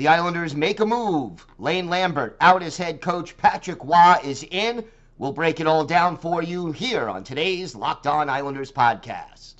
The Islanders make a move. Lane Lambert out as head coach. Patrick Roy is in. We'll break it all down for you here on today's Locked On Islanders podcast.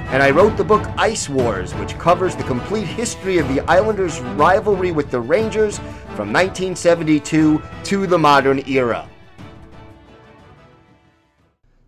and I wrote the book Ice Wars, which covers the complete history of the Islanders' rivalry with the Rangers from 1972 to the modern era.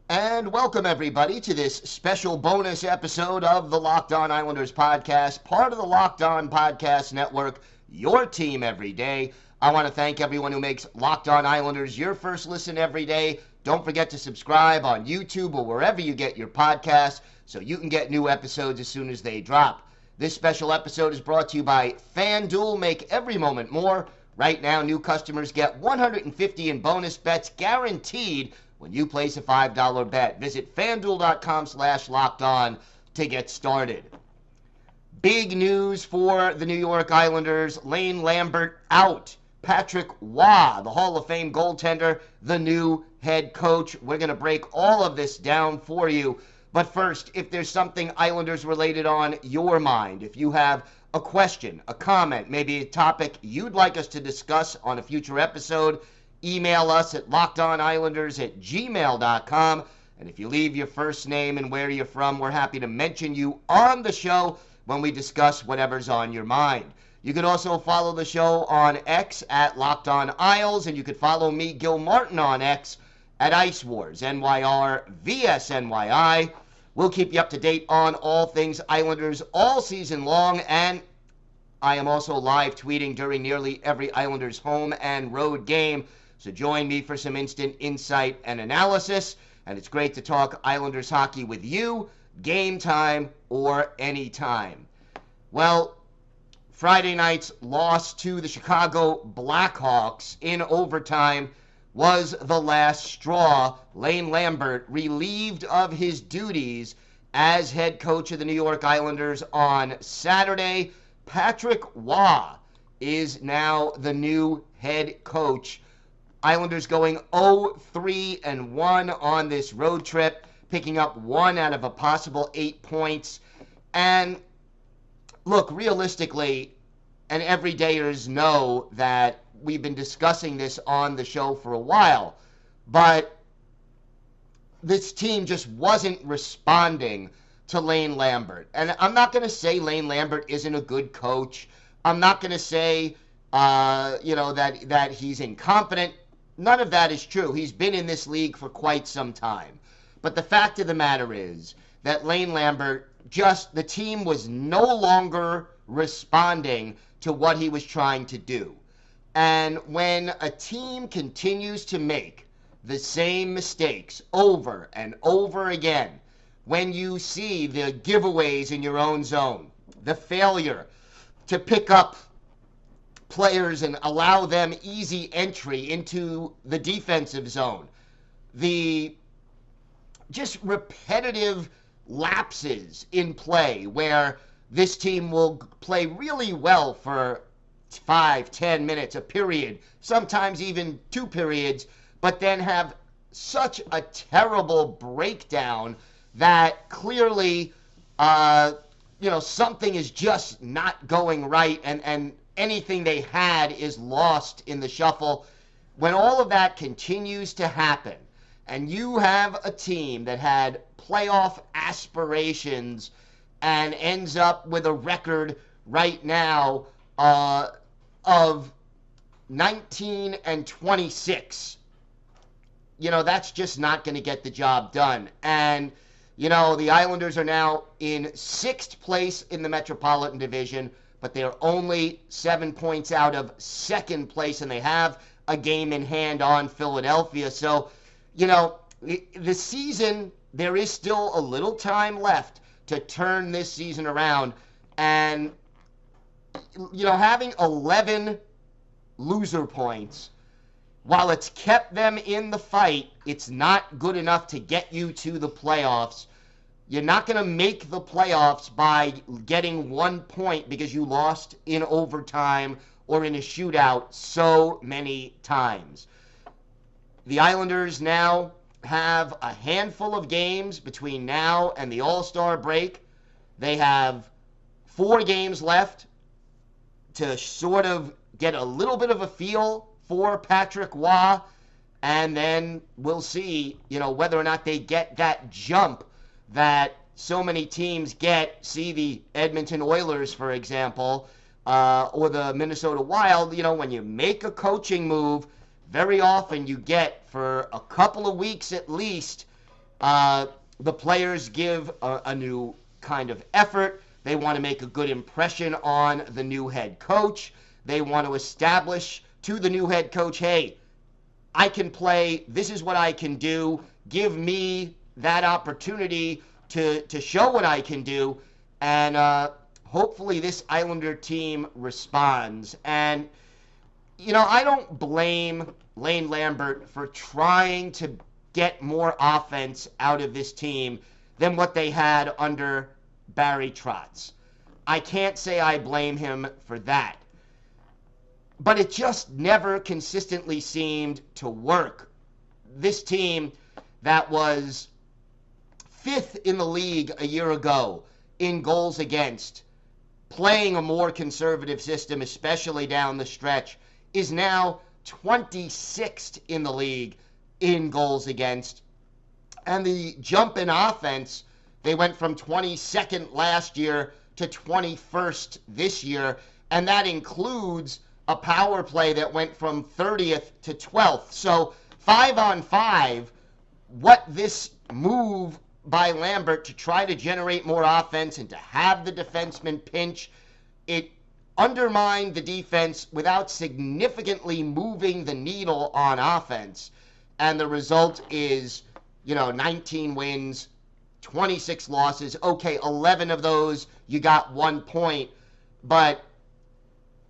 And welcome, everybody, to this special bonus episode of the Locked On Islanders podcast, part of the Locked On Podcast Network, your team every day. I want to thank everyone who makes Locked On Islanders your first listen every day. Don't forget to subscribe on YouTube or wherever you get your podcasts so you can get new episodes as soon as they drop. This special episode is brought to you by FanDuel. Make every moment more. Right now, new customers get 150 in bonus bets guaranteed when you place a $5 bet. Visit fanduel.com slash locked on to get started. Big news for the New York Islanders. Lane Lambert out. Patrick Roy, the Hall of Fame goaltender, the new head coach. We're going to break all of this down for you. But first, if there's something Islanders related on your mind, if you have a question, a comment, maybe a topic you'd like us to discuss on a future episode, email us at lockedonislanders at gmail.com. And if you leave your first name and where you're from, we're happy to mention you on the show when we discuss whatever's on your mind. You can also follow the show on X at Locked On Isles, and you could follow me, Gil Martin, on X at Ice Wars, NYR VSNYI. We'll keep you up to date on all things Islanders all season long, and I am also live tweeting during nearly every Islanders home and road game. So join me for some instant insight and analysis. And it's great to talk Islanders hockey with you, game time or any time. Well, Friday night's loss to the Chicago Blackhawks in overtime was the last straw. Lane Lambert relieved of his duties as head coach of the New York Islanders on Saturday. Patrick Roy is now the new head coach. Islanders going 0-3 and 1 on this road trip, picking up one out of a possible 8 points. And look, realistically, and everydayers know that we've been discussing this on the show for a while, but this team just wasn't responding to Lane Lambert. And I'm not going to say Lane Lambert isn't a good coach. I'm not going to say, uh, you know, that, that he's incompetent. None of that is true. He's been in this league for quite some time. But the fact of the matter is that Lane Lambert just, the team was no longer responding to what he was trying to do. And when a team continues to make the same mistakes over and over again, when you see the giveaways in your own zone, the failure to pick up players and allow them easy entry into the defensive zone, the just repetitive lapses in play where this team will play really well for five, ten minutes, a period, sometimes even two periods, but then have such a terrible breakdown that clearly, uh, you know, something is just not going right, and and anything they had is lost in the shuffle. When all of that continues to happen, and you have a team that had playoff aspirations and ends up with a record right now uh, of 19 and 26. You know, that's just not going to get the job done. And You know, the Islanders are now in sixth place in the Metropolitan Division, but they're only seven points out of second place, and they have a game in hand on Philadelphia. So, you know, the season, there is still a little time left to turn this season around. And, you know, having 11 loser points, while it's kept them in the fight, it's not good enough to get you to the playoffs. You're not going to make the playoffs by getting one point because you lost in overtime or in a shootout so many times. The Islanders now have a handful of games between now and the All Star break. They have four games left to sort of get a little bit of a feel for Patrick Roy, and then we'll see, you know, whether or not they get that jump that so many teams get. See the Edmonton Oilers, for example, uh, or the Minnesota Wild. You know, when you make a coaching move, very often you get for a couple of weeks at least. Uh, the players give a, a new kind of effort. They want to make a good impression on the new head coach. They want to establish to the new head coach, hey, I can play. This is what I can do. Give me that opportunity to, to show what I can do. And uh, hopefully this Islander team responds. And, you know, I don't blame Lane Lambert for trying to get more offense out of this team than what they had under Barry Trotz. I can't say I blame him for that. But it just never consistently seemed to work. This team that was fifth in the league a year ago in goals against, playing a more conservative system, especially down the stretch, is now 26th in the league in goals against. And the jump in offense, they went from 22nd last year to 21st this year, and that includes a power play that went from 30th to 12th. So, five on five, what this move by Lambert to try to generate more offense and to have the defenseman pinch. It undermined the defense without significantly moving the needle on offense. And the result is, you know, 19 wins, 26 losses. Okay, 11 of those, you got one point. But,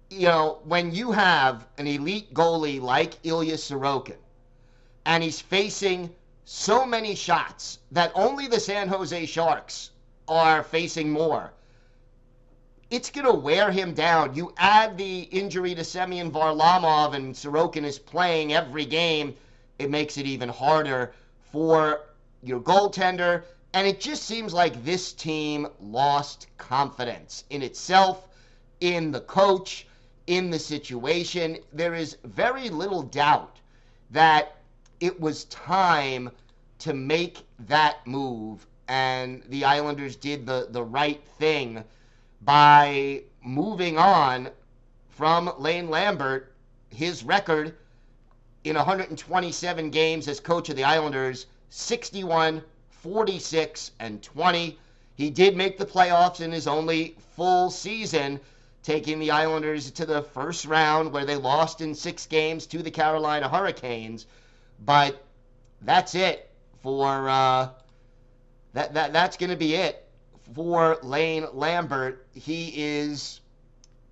you know, when you have an elite goalie like Ilya Sorokin, and he's facing so many shots that only the San Jose Sharks are facing more. It's going to wear him down. You add the injury to Semyon Varlamov, and Sorokin is playing every game. It makes it even harder for your goaltender. And it just seems like this team lost confidence in itself, in the coach, in the situation. There is very little doubt that it was time to make that move, and the Islanders did the, the right thing by moving on from Lane Lambert. His record in 127 games as coach of the Islanders 61, 46, and 20. He did make the playoffs in his only full season, taking the Islanders to the first round where they lost in six games to the Carolina Hurricanes. But that's it for uh, that. That that's going to be it for Lane Lambert. He is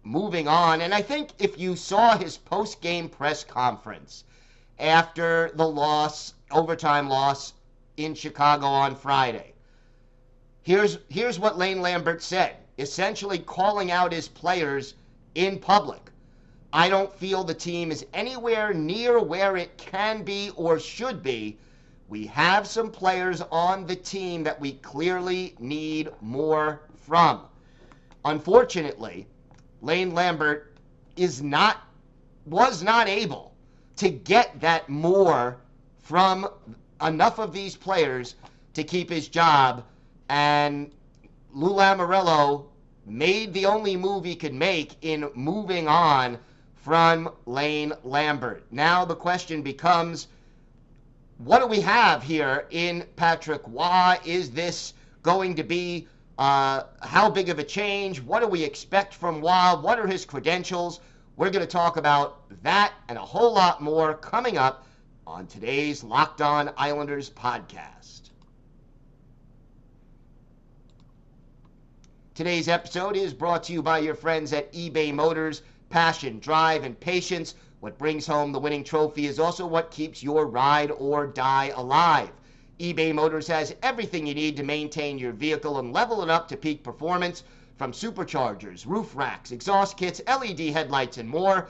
moving on, and I think if you saw his post-game press conference after the loss, overtime loss in Chicago on Friday, here's here's what Lane Lambert said, essentially calling out his players in public. I don't feel the team is anywhere near where it can be or should be. We have some players on the team that we clearly need more from. Unfortunately, Lane Lambert is not was not able to get that more from enough of these players to keep his job and Lou Lamoriello made the only move he could make in moving on from Lane Lambert. Now the question becomes what do we have here in Patrick Roy? Is this going to be uh, how big of a change? What do we expect from Roy? What are his credentials? We're going to talk about that and a whole lot more coming up on today's Locked On Islanders podcast. Today's episode is brought to you by your friends at eBay Motors. Passion, drive, and patience. What brings home the winning trophy is also what keeps your ride or die alive. eBay Motors has everything you need to maintain your vehicle and level it up to peak performance from superchargers, roof racks, exhaust kits, LED headlights, and more.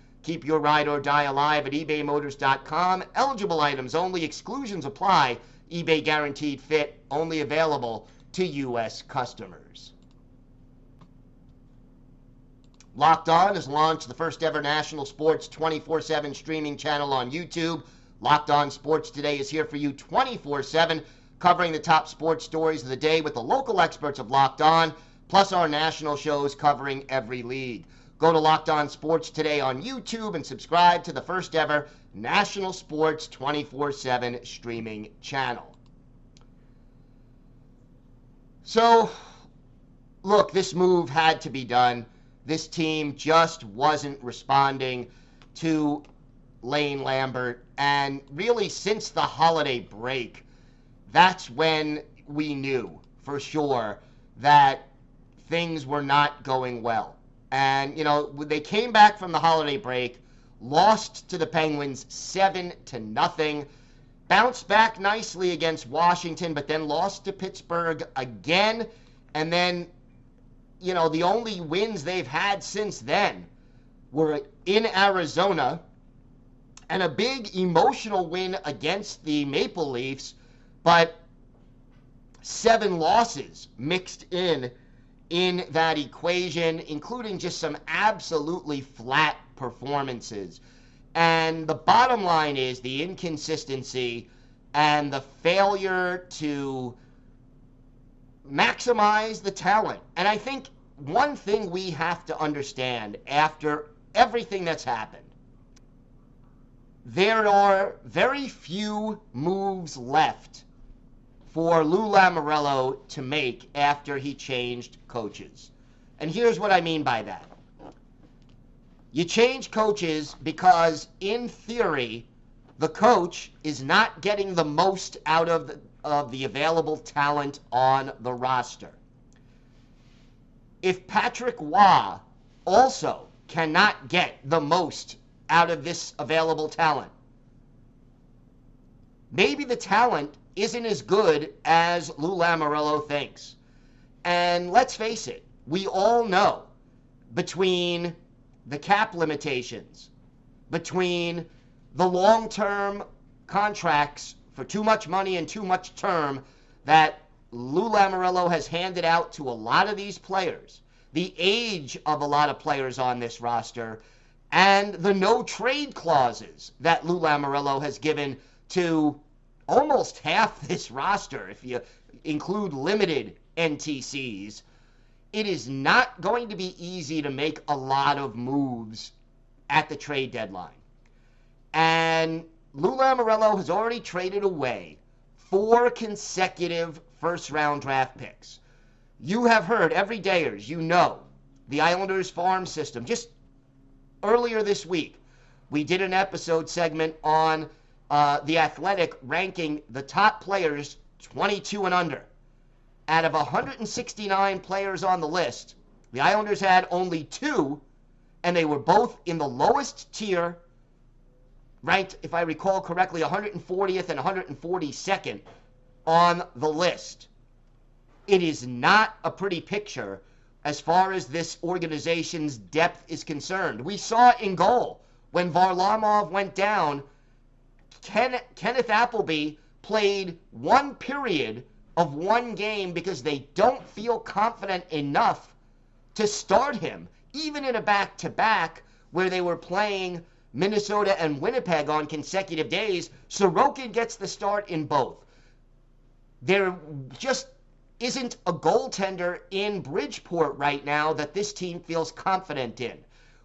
Keep your ride or die alive at ebaymotors.com. Eligible items only, exclusions apply. eBay Guaranteed Fit only available to U.S. customers. Locked On has launched the first ever national sports 24 7 streaming channel on YouTube. Locked On Sports Today is here for you 24 7, covering the top sports stories of the day with the local experts of Locked On, plus our national shows covering every league. Go to Locked On Sports Today on YouTube and subscribe to the first ever national sports 24 7 streaming channel. So, look, this move had to be done this team just wasn't responding to Lane Lambert. And really, since the holiday break, that's when we knew for sure that things were not going well. And, you know, they came back from the holiday break, lost to the Penguins 7 to nothing, bounced back nicely against Washington, but then lost to Pittsburgh again. And then you know, the only wins they've had since then were in Arizona and a big emotional win against the Maple Leafs, but seven losses mixed in in that equation, including just some absolutely flat performances. And the bottom line is the inconsistency and the failure to maximize the talent. And I think one thing we have to understand after everything that's happened, there are very few moves left for Lou Lamoriello to make after he changed coaches. And here's what I mean by that. You change coaches because, in theory, the coach is not getting the most out of the, of the available talent on the roster. If Patrick Roy also cannot get the most out of this available talent, maybe the talent isn't as good as Lou Lamoriello thinks. And let's face it, we all know between the cap limitations, between the long term contracts for too much money and too much term that Lou Lamoriello has handed out to a lot of these players, the age of a lot of players on this roster, and the no trade clauses that Lou Lamoriello has given to almost half this roster, if you include limited NTCs, it is not going to be easy to make a lot of moves at the trade deadline. And Lou Lamoriello has already traded away four consecutive first round draft picks. You have heard every dayers, you know, the Islanders farm system. Just earlier this week, we did an episode segment on uh, the Athletic ranking the top players 22 and under. Out of 169 players on the list, the Islanders had only two, and they were both in the lowest tier ranked, if I recall correctly, 140th and 142nd on the list. It is not a pretty picture as far as this organization's depth is concerned. We saw it in goal when Varlamov went down, Ken, Kenneth Appleby played one period of one game because they don't feel confident enough to start him, even in a back to back where they were playing Minnesota and Winnipeg on consecutive days. Sorokin gets the start in both. There just isn't a goaltender in Bridgeport right now that this team feels confident in.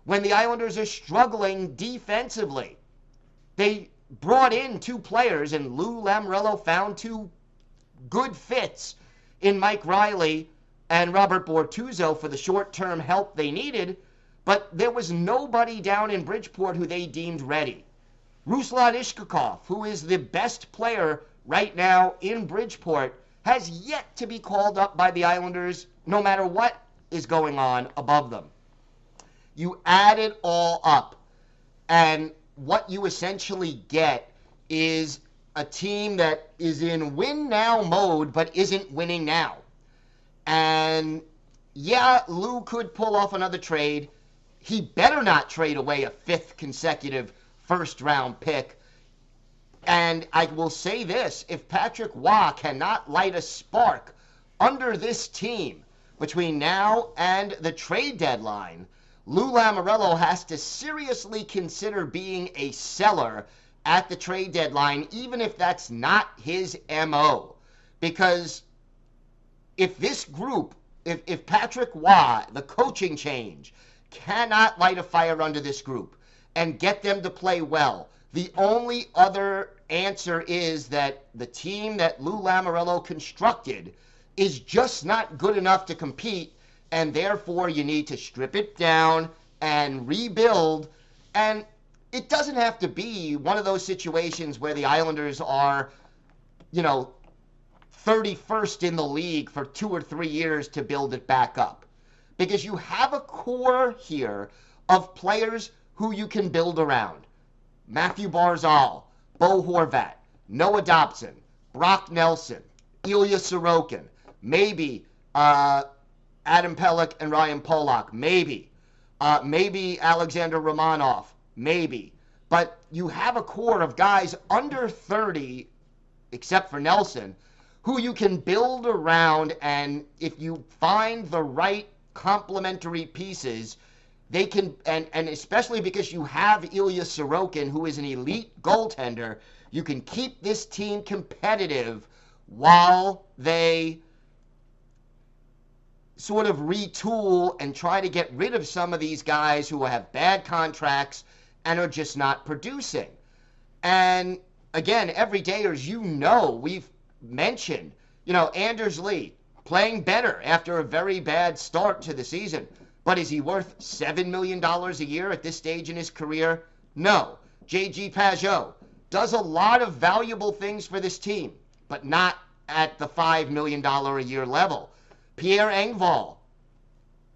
When the Islanders are struggling defensively, they brought in two players, and Lou Lamoriello found two good fits in Mike Reilly and Robert Bortuzzo for the short term help they needed but there was nobody down in Bridgeport who they deemed ready. Ruslan Iskhakov, who is the best player right now in Bridgeport, has yet to be called up by the Islanders no matter what is going on above them. You add it all up, and what you essentially get is a team that is in win now mode but isn't winning now. And yeah, Lou could pull off another trade he better not trade away a fifth consecutive first round pick. And I will say this if Patrick Roy cannot light a spark under this team between now and the trade deadline, Lou Lamoriello has to seriously consider being a seller at the trade deadline, even if that's not his MO. Because if this group, if, if Patrick Roy, the coaching change, cannot light a fire under this group and get them to play well. The only other answer is that the team that Lou Lamoriello constructed is just not good enough to compete, and therefore you need to strip it down and rebuild. And it doesn't have to be one of those situations where the Islanders are, you know, 31st in the league for two or three years to build it back up because you have a core here of players who you can build around. Mathew Barzal, Bo Horvat, Noah Dobson, Brock Nelson, Ilya Sorokin, maybe uh, Adam Pelech and Ryan Pulock, maybe. Uh, maybe Alexander Romanov, maybe. But you have a core of guys under 30, except for Nelson, who you can build around. And if you find the right complementary pieces, they can, and, and especially because you have Ilya Sorokin, who is an elite goaltender, you can keep this team competitive while they sort of retool and try to get rid of some of these guys who have bad contracts and are just not producing. And again, every day, as you know, we've mentioned, you know, Anders Lee, playing better after a very bad start to the season. But is he worth $7 million a year at this stage in his career? No. JG Pageau does a lot of valuable things for this team, but not at the $5 million a year level. Pierre Engvall,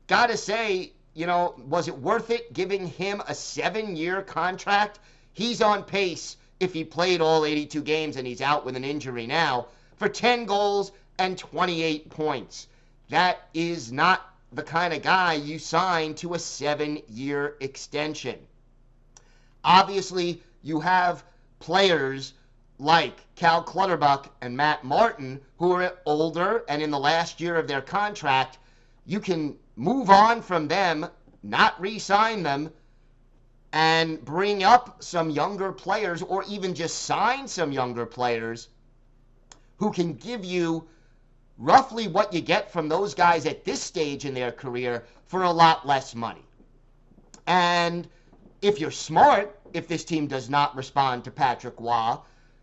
gotta say, you know, was it worth it giving him a seven year contract? He's on pace if he played all 82 games and he's out with an injury now for 10 goals and 28 points. That is not the kind of guy you sign to a seven year extension. Obviously, you have players like Cal Clutterbuck and Matt Martin who are older and in the last year of their contract. You can move on from them, not re sign them, and bring up some younger players or even just sign some younger players who can give you roughly what you get from those guys at this stage in their career for a lot less money. And if you're smart, if this team does not respond to Patrick Roy,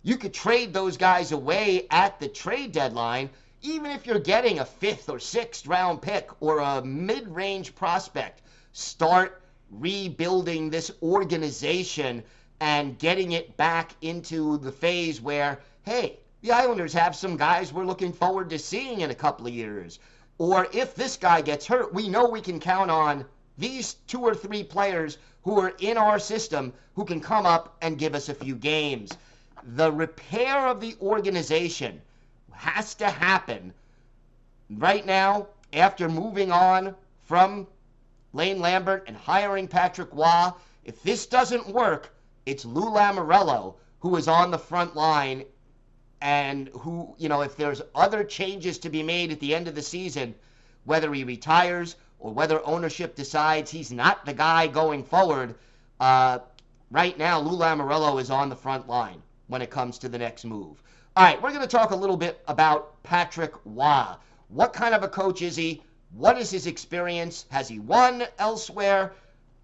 you could trade those guys away at the trade deadline, even if you're getting a fifth or sixth round pick or a mid range prospect. Start rebuilding this organization and getting it back into the phase where, hey, the Islanders have some guys we're looking forward to seeing in a couple of years. Or if this guy gets hurt, we know we can count on these two or three players who are in our system who can come up and give us a few games. The repair of the organization has to happen right now after moving on from Lane Lambert and hiring Patrick Roy. If this doesn't work, it's Lou Lamoriello who is on the front line and who, you know, if there's other changes to be made at the end of the season, whether he retires or whether ownership decides he's not the guy going forward, uh, right now Lou Lamoriello is on the front line when it comes to the next move. All right, we're going to talk a little bit about Patrick Roy. What kind of a coach is he? What is his experience? Has he won elsewhere?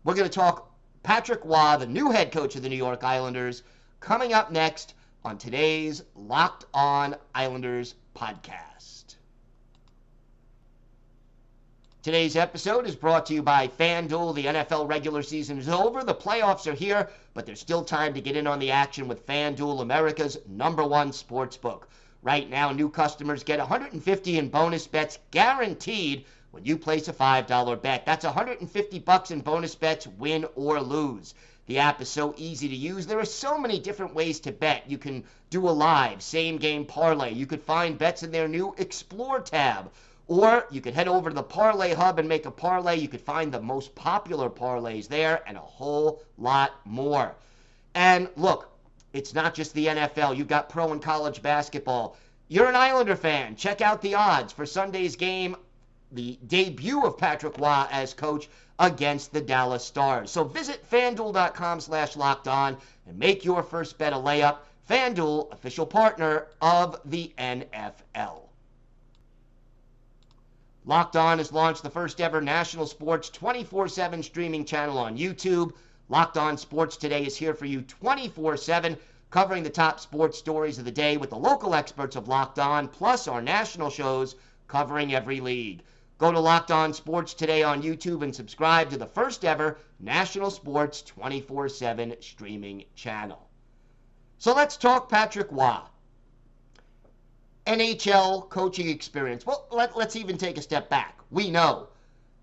We're going to talk Patrick Roy, the new head coach of the New York Islanders, coming up next on today's Locked On Islanders podcast. Today's episode is brought to you by FanDuel. The NFL regular season is over, the playoffs are here, but there's still time to get in on the action with FanDuel, America's number one sports book. Right now, new customers get 150 in bonus bets guaranteed when you place a $5 bet. That's 150 bucks in bonus bets, win or lose. The app is so easy to use. There are so many different ways to bet. You can do a live, same game parlay. You could find bets in their new Explore tab. Or you could head over to the Parlay Hub and make a parlay. You could find the most popular parlays there and a whole lot more. And look, it's not just the NFL. You've got pro and college basketball. You're an Islander fan. Check out the odds for Sunday's game, the debut of Patrick Roy as coach against the Dallas Stars. So visit fanduel.com slash locked on and make your first bet a layup. FanDuel, official partner of the NFL. Locked On has launched the first ever national sports 24 7 streaming channel on YouTube. Locked On Sports Today is here for you 24 7, covering the top sports stories of the day with the local experts of Locked On, plus our national shows covering every league. Go to Locked On Sports today on YouTube and subscribe to the first ever national sports 24 7 streaming channel. So let's talk Patrick Roy. NHL coaching experience. Well, let, us even take a step back. We know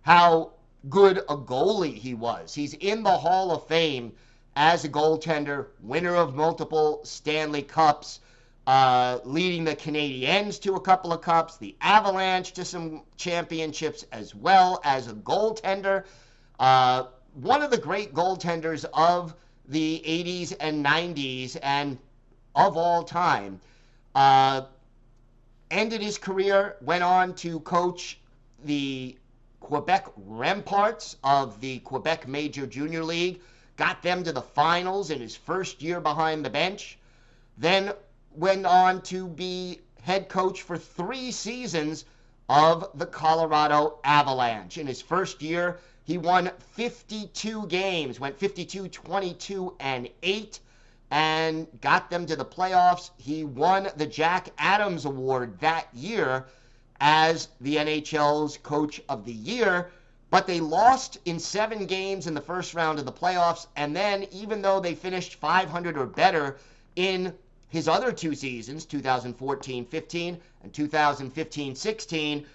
how good a goalie he was. He's in the Hall of Fame as a goaltender, winner of multiple Stanley Cups, uh, leading the Canadiens to a couple of cups, the Avalanche to some championships, as well as a goaltender. Uh, one of the great goaltenders of the 80s and 90s and of all time. Uh, ended his career, went on to coach the Quebec Remparts of the Quebec Major Junior League, got them to the finals in his first year behind the bench, then went on to be head coach for three seasons of the Colorado Avalanche. In his first year, he won 52 games, went 52, 22, and 8, and got them to the playoffs. He won the Jack Adams Award that year as the NHL's Coach of the Year. But they lost in seven games in the first round of the playoffs. And then, even though they finished 500 or better in his other two seasons, 2014 15 and 2015 16,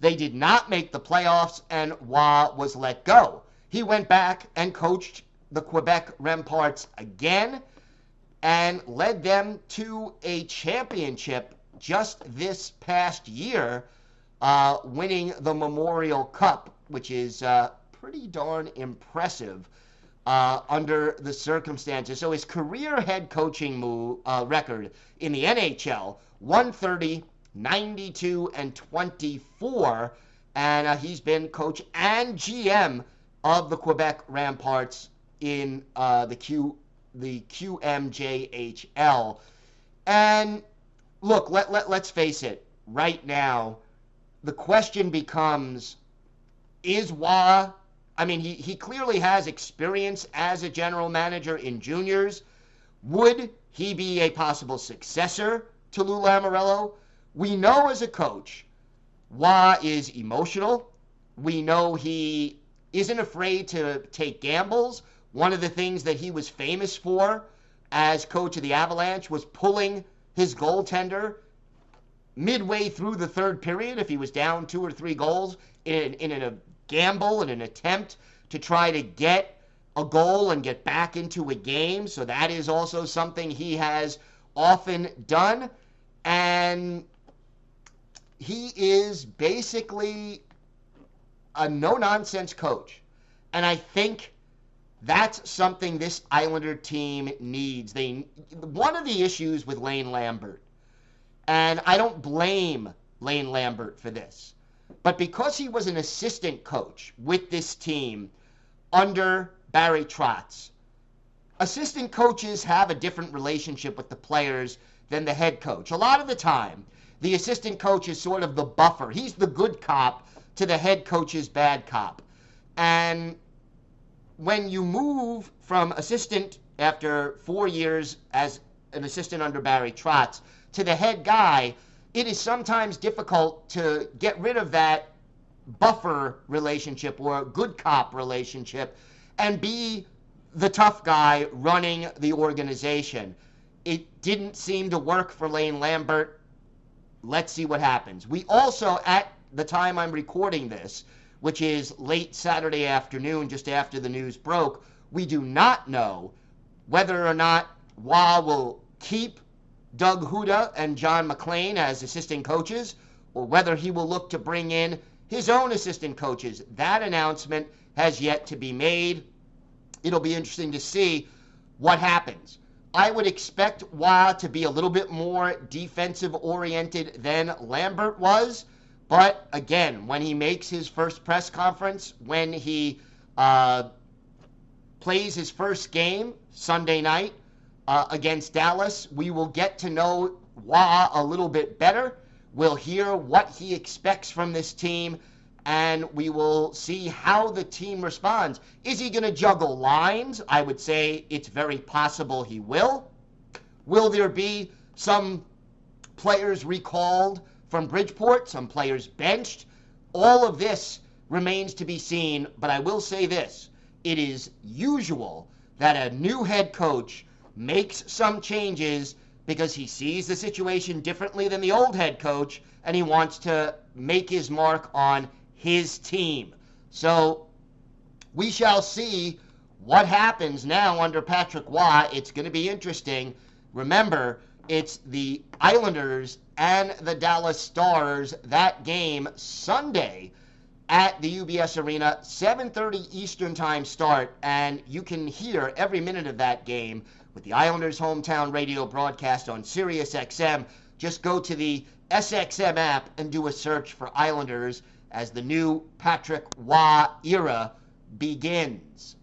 they did not make the playoffs, and Roy was let go. He went back and coached the Quebec Remparts again and led them to a championship just this past year, uh, winning the Memorial Cup, which is uh, pretty darn impressive uh, under the circumstances. So his career head coaching move, uh, record in the NHL 130, 92, and 24. And uh, he's been coach and GM of the Quebec Remparts in uh, the Q the QMJHL. And look, let, let, let's face it, right now, the question becomes is Roy I mean, he, he clearly has experience as a general manager in juniors. Would he be a possible successor to Lou Lamoriello? We know as a coach, Roy is emotional. We know he isn't afraid to take gambles. One of the things that he was famous for as coach of the Avalanche was pulling his goaltender midway through the third period if he was down two or three goals in, in a gamble and an attempt to try to get a goal and get back into a game. So that is also something he has often done. And he is basically a no nonsense coach. And I think that's something this Islander team needs. They one of the issues with Lane Lambert And I don't blame Lane Lambert for this. But because he was an assistant coach with this team under Barry Trotz, assistant coaches have a different relationship with the players than the head coach. A lot of the time, the assistant coach is sort of the buffer. He's the good cop to the head coach's bad cop. And when you move from assistant after four years as an assistant under Barry Trotz to the head guy, it is sometimes difficult to get rid of that buffer relationship or good cop relationship and be the tough guy running the organization. It didn't seem to work for Lane Lambert. Let's see what happens. We also, at the time I'm recording this, which is late Saturday afternoon, just after the news broke, we do not know whether or not Roy will keep Doug Houda and John MacLean as assistant coaches, or whether he will look to bring in his own assistant coaches. That announcement has yet to be made. It'll be interesting to see what happens. I would expect Roy to be a little bit more defensive oriented than Lambert was. But again, when he makes his first press conference, when he uh, plays his first game Sunday night uh, against Dallas, we will get to know Roy a little bit better. We'll hear what he expects from this team, and we will see how the team responds. Is he going to juggle lines? I would say it's very possible he will. Will there be some players recalled from Bridgeport, some players benched? All of this remains to be seen, but I will say this it is usual that a new head coach makes some changes because he sees the situation differently than the old head coach and he wants to make his mark on his team. So we shall see what happens now under Patrick Roy. It's going to be interesting. Remember, it's the Islanders and the Dallas Stars that game Sunday at the UBS Arena, 7:30 Eastern Time start, and you can hear every minute of that game with the Islanders hometown radio broadcast on Sirius XM. Just go to the SXM app and do a search for Islanders as the new Patrick Roy era begins.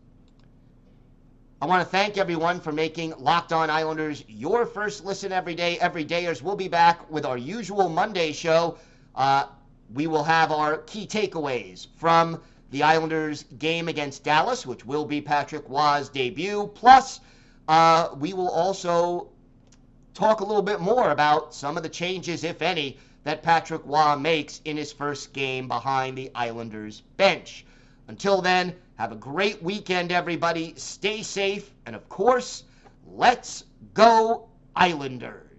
I want to thank everyone for making Locked On Islanders your first listen every day. Every dayers, we'll be back with our usual Monday show. Uh, we will have our key takeaways from the Islanders game against Dallas, which will be Patrick Roy's debut. Plus, uh, we will also talk a little bit more about some of the changes, if any, that Patrick Roy makes in his first game behind the Islanders bench. Until then, have a great weekend, everybody. Stay safe. And of course, let's go, Islanders.